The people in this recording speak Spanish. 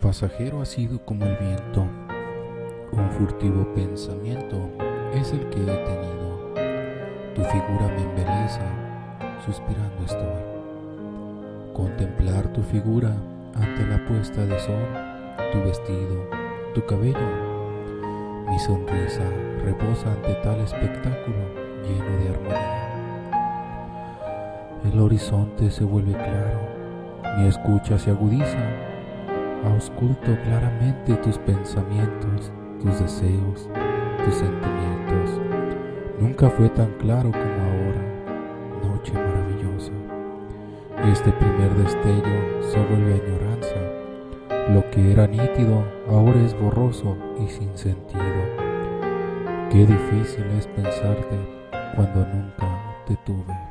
Pasajero ha sido como el viento, un furtivo pensamiento es el que he tenido. Tu figura me embeleza, suspirando estoy. Contemplar tu figura ante la puesta de sol, tu vestido, tu cabello. Mi sonrisa reposa ante tal espectáculo lleno de armonía. El horizonte se vuelve claro, mi escucha se agudiza, ausculto claramente tus pensamientos, tus deseos, tus sentimientos. Nunca fue tan claro como ahora, noche maravillosa. Este primer destello se vuelve añoranza. Lo que era nítido ahora es borroso y sin sentido. Qué difícil es pensarte cuando nunca te tuve.